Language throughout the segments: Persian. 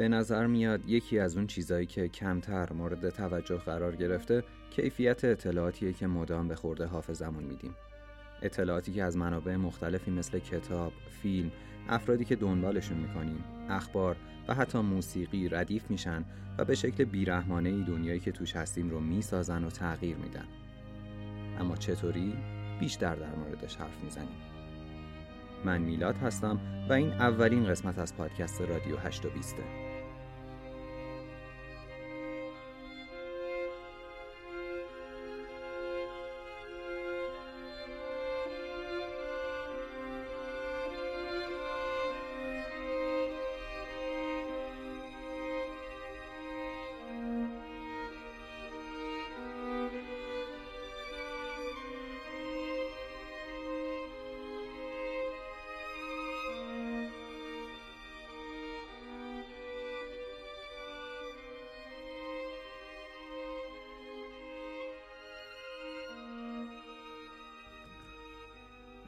به نظر میاد یکی از اون چیزایی که کمتر مورد توجه قرار گرفته کیفیت اطلاعاتیه که مدام به خورده حافظمون میدیم اطلاعاتی که از منابع مختلفی مثل کتاب، فیلم، افرادی که دنبالشون می‌کنیم، اخبار و حتی موسیقی ردیف میشن و به شکل بیرحمانه ای دنیایی که توش هستیم رو می‌سازن و تغییر میدن. اما چطوری؟ بیشتر در موردش حرف می‌زنیم. من میلاد هستم و این اولین قسمت از پادکست رادیو 820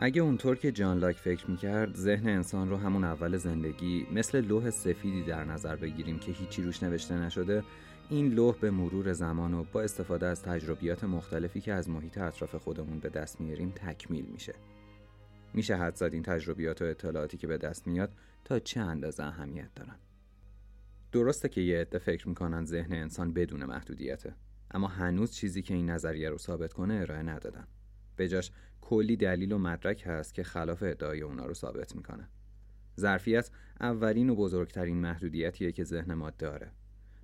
اگه اونطور که جان لاک فکر می‌کرد ذهن انسان رو همون اول زندگی مثل لوح سفیدی در نظر بگیریم که هیچی روش نوشته نشده این لوح به مرور زمان و با استفاده از تجربیات مختلفی که از محیط اطراف خودمون به دست میاریم تکمیل میشه. میشه حد زد این تجربیات و اطلاعاتی که به دست میاد تا چه اندازه اهمیت دارن. درسته که یه عده فکر می‌کنن ذهن انسان بدون محدودیته اما هنوز چیزی که این نظریه رو ثابت کنه ارائه ندادن. بجاش کلی دلیل و مدرک هست که خلاف ادعای اونا رو ثابت می‌کنه. ظرفیت اولین و بزرگترین محدودیتیه که ذهن ما داره.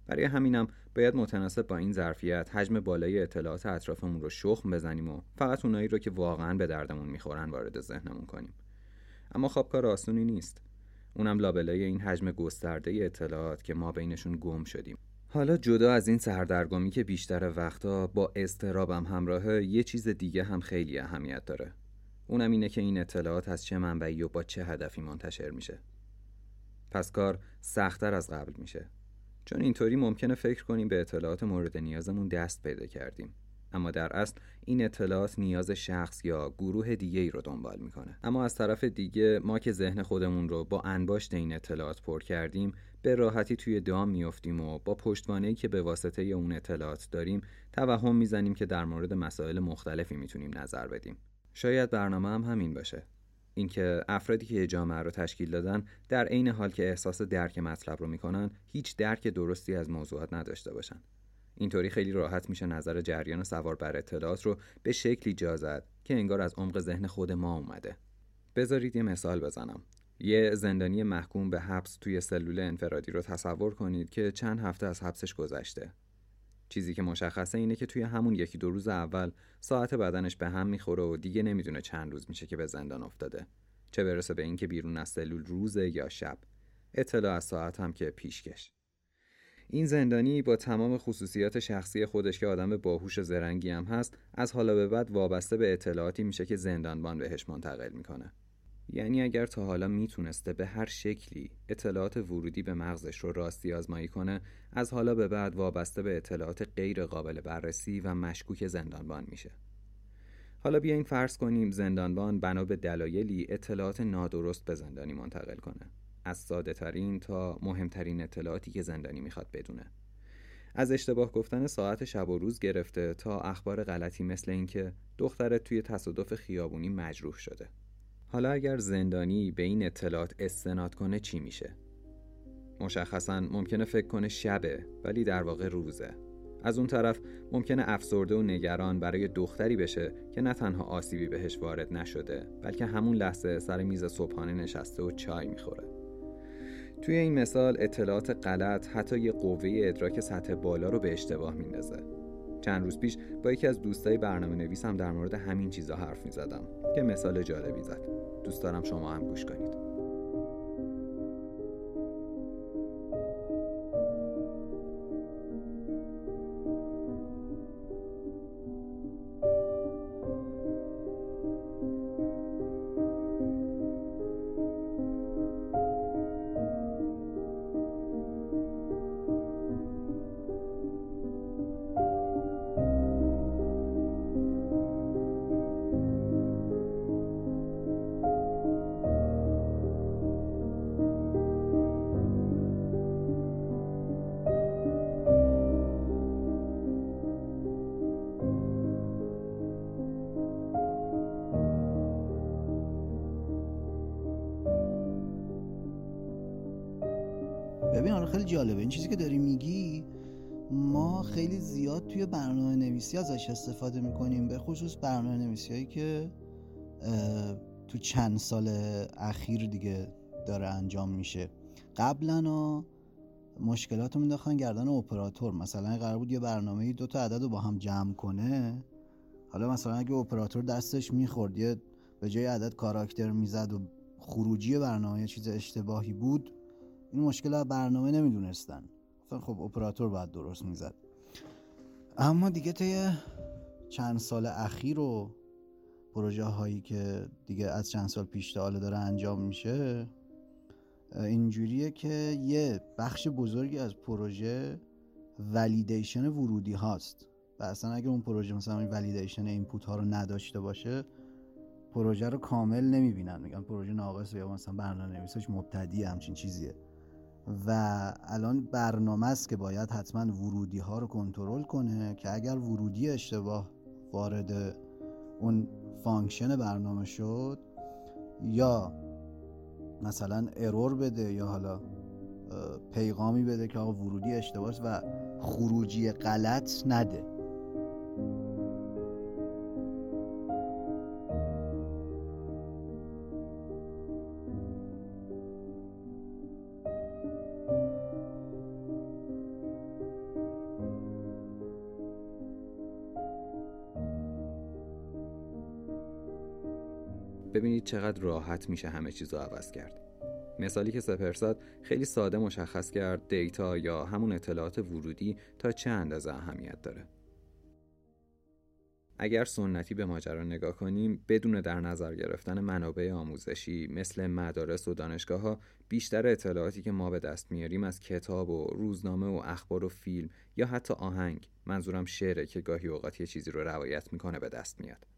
برای همینم باید متناسب با این ظرفیت حجم بالای اطلاعات اطرافمون رو شخم بزنیم و فقط اونایی رو که واقعا به دردمون می‌خورن وارد ذهنمون کنیم. اما خب کار آسونی نیست. اونم لابلای این حجم گسترده اطلاعات که ما بینشون گم شدیم. حالا جدا از این سردرگمی که بیشتر وقتا با استرابم همراهه یه چیز دیگه هم خیلی اهمیت داره. اونم اینه که این اطلاعات از چه منبعی و با چه هدفی منتشر میشه. پس کار سختتر از قبل میشه. چون اینطوری ممکنه فکر کنیم به اطلاعات مورد نیازمون دست پیدا کردیم. اما در اصل این اطلاعات نیاز شخص یا گروه دیگه ای رو دنبال می‌کنه. اما از طرف دیگه ما که ذهن خودمون رو با انباشت این اطلاعات پر کردیم به راحتی توی دام میافتیم و با پشتوانه‌ای که به واسطه اون اطلاعات داریم توهم می‌زنیم که در مورد مسائل مختلفی می‌تونیم نظر بدیم. شاید برنامه هم همین باشه. اینکه افرادی که جامعه رو تشکیل دادن در عین حال که احساس درک مطلب رو می‌کنن هیچ درک درستی از موضوعات نداشته باشن. اینطوری خیلی راحت میشه نظر جریان سوار بر اطلاعات رو به شکلی جا زد که انگار از عمق ذهن خود ما اومده. بذارید یه مثال بزنم. یه زندانی محکوم به حبس توی سلول انفرادی رو تصور کنید که چند هفته از حبسش گذشته. چیزی که مشخصه اینه که توی همون یکی دو روز اول ساعت بدنش به هم می‌خوره و دیگه نمی‌دونه چند روز میشه که به زندان افتاده. چه برسه به اینکه بیرون از سلول روزه یا شب. اطلاع از ساعت هم که پیشکش این زندانی با تمام خصوصیات شخصی خودش که آدم باهوش و زرنگی هم هست از حالا به بعد وابسته به اطلاعاتی میشه که زندانبان بهش منتقل می‌کنه. یعنی اگر تا حالا می‌تونسته به هر شکلی اطلاعات ورودی به مغزش رو راستی آزمایی کنه از حالا به بعد وابسته به اطلاعات غیر قابل بررسی و مشکوک زندانبان میشه. حالا بیاین فرض کنیم زندانبان بنا به دلایلی اطلاعات نادرست به زندانی منتقل کنه. از ساده ترین تا مهمترین اطلاعاتی که زندانی می‌خواد بدونه. از اشتباه گفتن ساعت شب و روز گرفته تا اخبار غلطی مثل اینکه دخترت توی تصادف خیابونی مجروح شده. حالا اگر زندانی به این اطلاعات استناد کنه چی میشه؟ مشخصا ممکنه فکر کنه شبه ولی در واقع روزه. از اون طرف ممکنه افسرده و نگران برای دختری بشه که نه تنها آسیبی بهش وارد نشده بلکه همون لحظه سر میز صبحانه نشسته و چای می‌خوره. توی این مثال اطلاعات غلط حتی یه قوه ادراک سطح بالا رو به اشتباه میندازه. چند روز پیش با یکی از دوستای برنامه نویسم در مورد همین چیزا حرف می زدم که مثال جالبی زد. دوست دارم شما هم گوش کنید. جالبه. این چیزی که داری میگی ما خیلی زیاد توی برنامه نویسی ازش استفاده می‌کنیم به خصوص برنامه نویسی هایی که تو چند سال اخیر دیگه داره انجام میشه. قبلا مشکلات رو مینداختن گردن اپراتور. مثلا قرار بود یه برنامه دو تا عدد رو با هم جمع کنه. حالا مثلا اگه اپراتور دستش می‌خورد یه به جای عدد کاراکتر می‌زد و خروجی برنامه یه چیز اشتباهی بود این مشکل برنامه نمی‌دونستن. خب اپراتور باید درست می‌زد. اما دیگه طی چند سال اخیر و پروژه هایی که دیگه از چند سال پیش تا حالا داره انجام میشه اینجوریه که یه بخش بزرگی از پروژه ولیدیشن ورودی هاست. و اصلا اگه اون پروژه مثلا این ولیدیشن اینپوت ها رو نداشته باشه پروژه رو کامل نمی‌بینن. میگن پروژه ناقص یا مثلا برنامه نویسش مبتدی همچین چیزیه. و الان برنامه است که باید حتما ورودی ها رو کنترل کنه که اگر ورودی اشتباه وارد اون function برنامه شد یا مثلا error بده یا حالا پیغامی بده که آقا ورودی اشتباه و خروجی غلط نده. ببینید چقدر راحت میشه همه چیز رو عوض کرد. مثالی که سپرساد خیلی ساده مشخص کرد دیتا یا همون اطلاعات ورودی تا چه اندازه اهمیت داره. اگر سنتی به ماجرا نگاه کنیم بدون در نظر گرفتن منابع آموزشی مثل مدارس و دانشگاه ها بیشتر اطلاعاتی که ما به دست میاریم از کتاب و روزنامه و اخبار و فیلم یا حتی آهنگ منظورم شعره که گاهی اوقات یه چیزی رو روایت می‌کنه به دست میاد.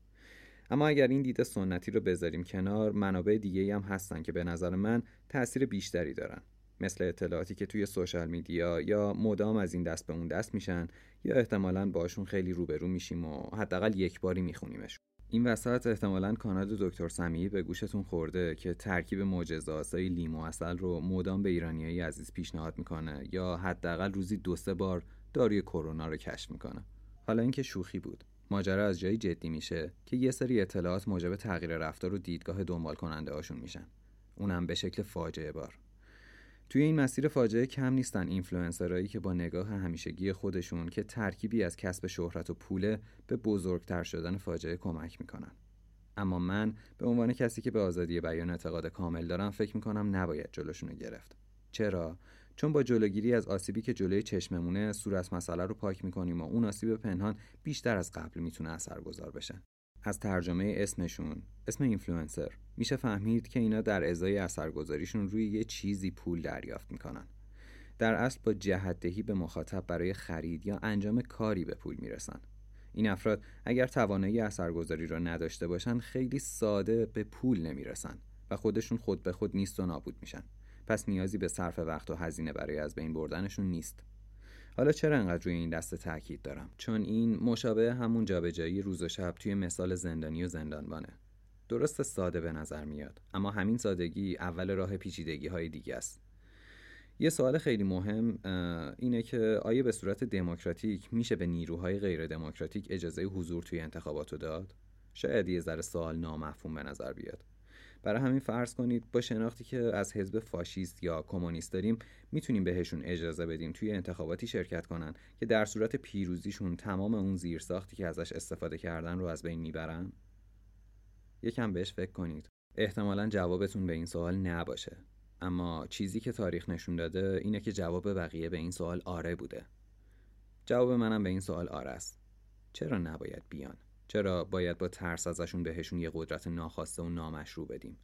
اما اگر این دید سنتی رو بذاریم کنار منابع دیگه هم هستن که به نظر من تاثیر بیشتری دارن. مثل اطلاعاتی که توی سوشال میدیا یا مدام از این دست به اون دست میشن یا احتمالا باشون خیلی روبرو میشیم و حداقل یک باری میخونیمش. این وسط احتمالا کانال دکتر سمیعی به گوشتون خورده که ترکیب معجزه‌آسای لیمو اصل رو مدام به ایرانیایی عزیز پیشنهاد می‌کنه یا حداقل روزی دو سه بار داروی کرونا رو کشف می‌کنه. حالا اینکه شوخی بود. ماجرا از جایی جدی میشه که یه سری اطلاعات موجب تغییر رفتار و دیدگاه دنبال کننده هاشون میشن. اونم به شکل فاجعه بار. توی این مسیر فاجعه کم نیستن اینفلوئنسرایی که با نگاه همیشگی خودشون که ترکیبی از کسب شهرت و پوله به بزرگتر شدن فاجعه کمک می‌کنن. اما من به عنوان کسی که به آزادی بیان اعتقاد کامل دارم فکر می‌کنم نباید جلوشونو گرفت. چرا؟ چون با جلوگیری از آسیبی که جلوی چشممونه صورت مسئله رو پاک می‌کنیم و اون آسیب پنهان بیشتر از قبل می‌تونه اثرگذار بشه. از ترجمه اسمشون اسم اینفلوئنسر میشه فهمید که اینا در ازای اثرگذاریشون روی یه چیزی پول دریافت می‌کنن. در اصل با جهتدهی به مخاطب برای خرید یا انجام کاری به پول می‌رسن. این افراد اگر توانایی اثرگذاری را نداشته باشن خیلی ساده به پول نمی‌رسن و خودشون خود به خود نیست و نابود میشن. پس نیازی به صرف وقت و هزینه برای از بین بردنشون نیست. حالا چرا انقدر روی این دسته تاکید دارم؟ چون این مشابه همون جابجایی روز و شب توی مثال زندانی و زندانبانه. درست ساده به نظر میاد اما همین سادگی اول راه پیچیدگی های دیگه است. یه سوال خیلی مهم اینه که آیا به صورت دموکراتیک میشه به نیروهای غیر دموکراتیک اجازه حضور توی انتخابات داد؟ شاید یه ذره سوال نامفهوم به نظر بیاد. برای همین فرض کنید با شناختی که از حزب فاشیست یا کمونیست داریم می‌تونیم بهشون اجازه بدیم توی انتخاباتی شرکت کنن که در صورت پیروزیشون تمام اون زیرساختی که ازش استفاده کردن رو از بین می‌برن؟ یکم بهش فکر کنید. احتمالا جوابتون به این سوال نباشه. اما چیزی که تاریخ نشون داده اینه که جواب بقیه به این سوال آره بوده. جواب منم به این سوال آره است. چرا نباید بیان؟ چرا باید با ترس ازشون بهشون یه قدرت ناخواسته و نامشروع بدیم؟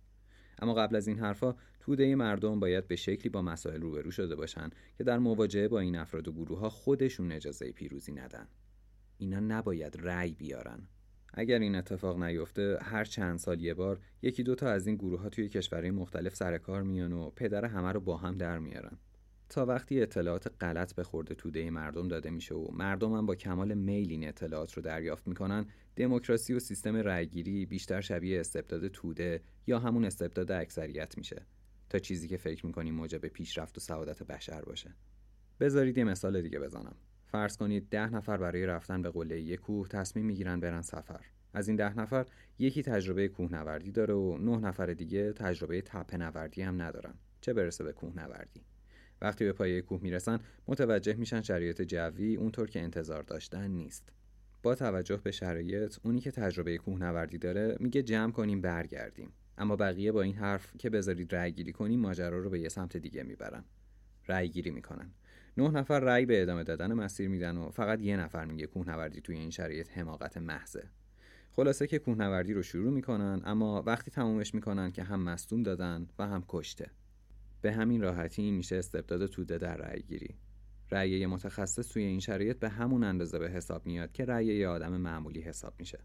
اما قبل از این حرفا توده مردم باید به شکلی با مسائل روبرو شده باشن که در مواجهه با این افراد و گروه ها خودشون اجازه پیروزی ندن. اینا نباید رأی بیارن. اگر این اتفاق نیفته هر چند سال یه بار یکی دوتا از این گروه ها توی کشورهای مختلف سر کار میان و پدر همه رو با هم در میارن. تا وقتی اطلاعات غلط به خورده توده مردم داده میشه و مردم هم با کمال میل این اطلاعات رو دریافت می‌کنن دموکراسی و سیستم رأیگیری بیشتر شبیه استبداد توده یا همون استبداد اکثریت میشه. تا چیزی که فکر می‌کنیم موجب پیشرفت و سعادت بشر باشه. بذارید یه مثال دیگه بزنم. فرض کنید ده نفر برای رفتن به قله یک کوه تصمیم می‌گیرن برن سفر. از این ده نفر یکی تجربه کوهنوردی داره و نه نفر دیگه تجربه تپه نوردی هم ندارن. چه برسه به کوهنوردی؟ وقتی به پایه کوه می‌رسن متوجه میشن شرایط جوی اونطور که انتظار داشتن نیست. با توجه به شرایط اونی که تجربه کوهنوردی داره میگه جمع کنیم برگردیم. اما بقیه با این حرف که بذارید رأی گیری کنیم ماجرا رو به یه سمت دیگه می‌برن. رأی گیری می‌کنن. نه نفر رأی به ادامه دادن مسیر میدن و فقط یه نفر میگه کوهنوردی توی این شرایط حماقت محضه. خلاصه که کوهنوردی رو شروع می‌کنن اما وقتی تمومش می‌کنن که هم مصدوم دادن و هم کشته. به همین راحتی میشه استبداد توده در رأی گیری. رأی متخصص توی این شرایط به همون اندازه به حساب میاد که رأی یه آدم معمولی حساب میشه.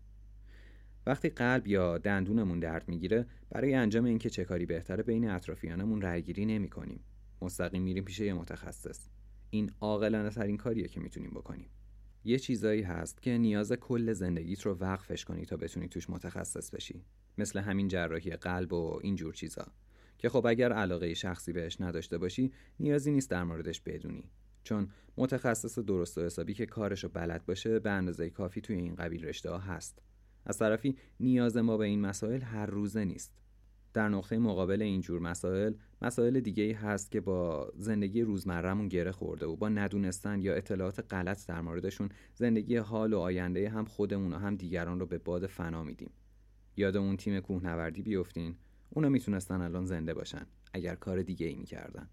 وقتی قلب یا دندونمون درد می‌گیره برای انجام اینکه چه کاری بهتره بین اطرافیانمون رأی گیری نمی کنیم. مستقیم میریم پیش یه متخصص. این عاقلانه ترین کاریه که می‌تونیم بکنیم. یه چیزایی هست که نیاز کل زندگیت رو وقفش کنی تا بتونی توش متخصص بشی. مثل همین جراحی قلب و این جور چیزا. که خب اگر علاقه شخصی بهش نداشته باشی نیازی نیست در موردش بدونی. چون متخصص درست و حسابی که کارشو بلد باشه به اندازه کافی توی این قبیل رشته ها هست. از طرفی نیاز ما به این مسائل هر روزه نیست. در نقطه مقابل اینجور مسائل مسائل دیگه ای هست که با زندگی روزمرهمون گره خورده و با ندونستن یا اطلاعات غلط در موردشون زندگی حال و آینده هم خودمون و هم دیگران رو به باد فنا میدیم. یاد اون تیم کوهنوردی بیفتین؟ اونا می‌تونستن الان زنده باشن اگر کار دیگه ای می‌کردن.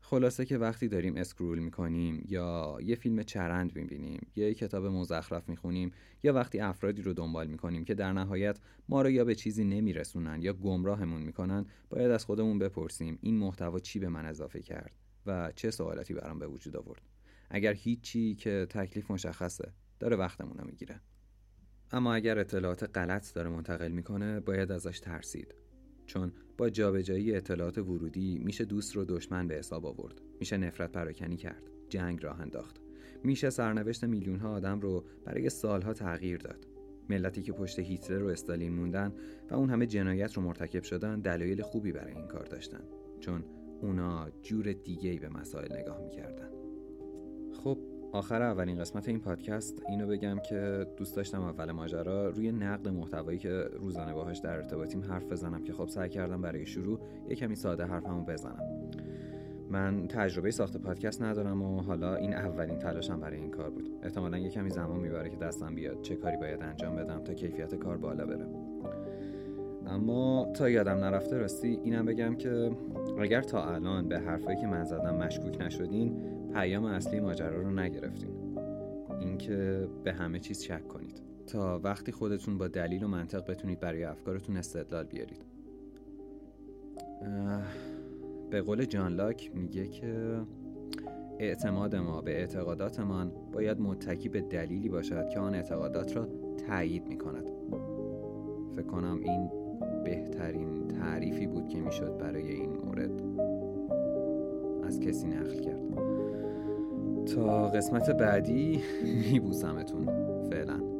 خلاصه که وقتی داریم اسکرول می‌کنیم یا یه فیلم چرند می‌بینیم یا یه کتاب مزخرف می‌خونیم یا وقتی افرادی رو دنبال می‌کنیم که در نهایت ما رو یا به چیزی نمیرسونن یا گمراهمون می‌کنن باید از خودمون بپرسیم این محتوا چی به من اضافه کرد و چه سوالاتی برام به وجود آورد. اگر هیچی که تکلیف مشخصه داره وقتمون رو می‌گیره. اما اگر اطلاعات غلط داره منتقل می‌کنه باید ازش ترسید. چون با جابجایی اطلاعات ورودی میشه دوست رو دشمن به حساب آورد. میشه نفرت پراکنی کرد. جنگ راه انداخت. میشه سرنوشت میلیون ها آدم رو برای سالها تغییر داد. ملتی که پشت هیتلر و استالین موندن و اون همه جنایت رو مرتکب شدن دلایل خوبی برای این کار داشتن. چون اونا جور دیگه به مسائل نگاه می‌کردن. خب آخر اولین قسمت این پادکست اینو بگم که دوست داشتم اول ماجرا روی نقد محتوایی که روزانه باهاش در ارتباطیم حرف بزنم که خب سعی کردم برای شروع یه کمی ساده حرفمو بزنم. من تجربه ساخت پادکست ندارم و حالا این اولین تلاشم برای این کار بود. احتمالا یه کمی زمان می‌بره که دستم بیاد چه کاری باید انجام بدم تا کیفیت کار بالا بره. اما تا یادم نرفته راستی اینم بگم که اگر تا الان به حرفایی که من زدم مشکوک نشدین پیام اصلی ماجرا رو نگرفتین. اینکه به همه چیز شک کنید. تا وقتی خودتون با دلیل و منطق بتونید برای افکارتون استدلال بیارید. به قول جان لاک میگه که اعتماد ما به اعتقاداتمان باید متکی به دلیلی باشد که آن اعتقادات را تایید می‌کند. فکر کنم این بهترین تعریفی بود که می‌شد برای این مورد. از کسی نقل کرد. تا قسمت بعدی میبوسمتون فعلا.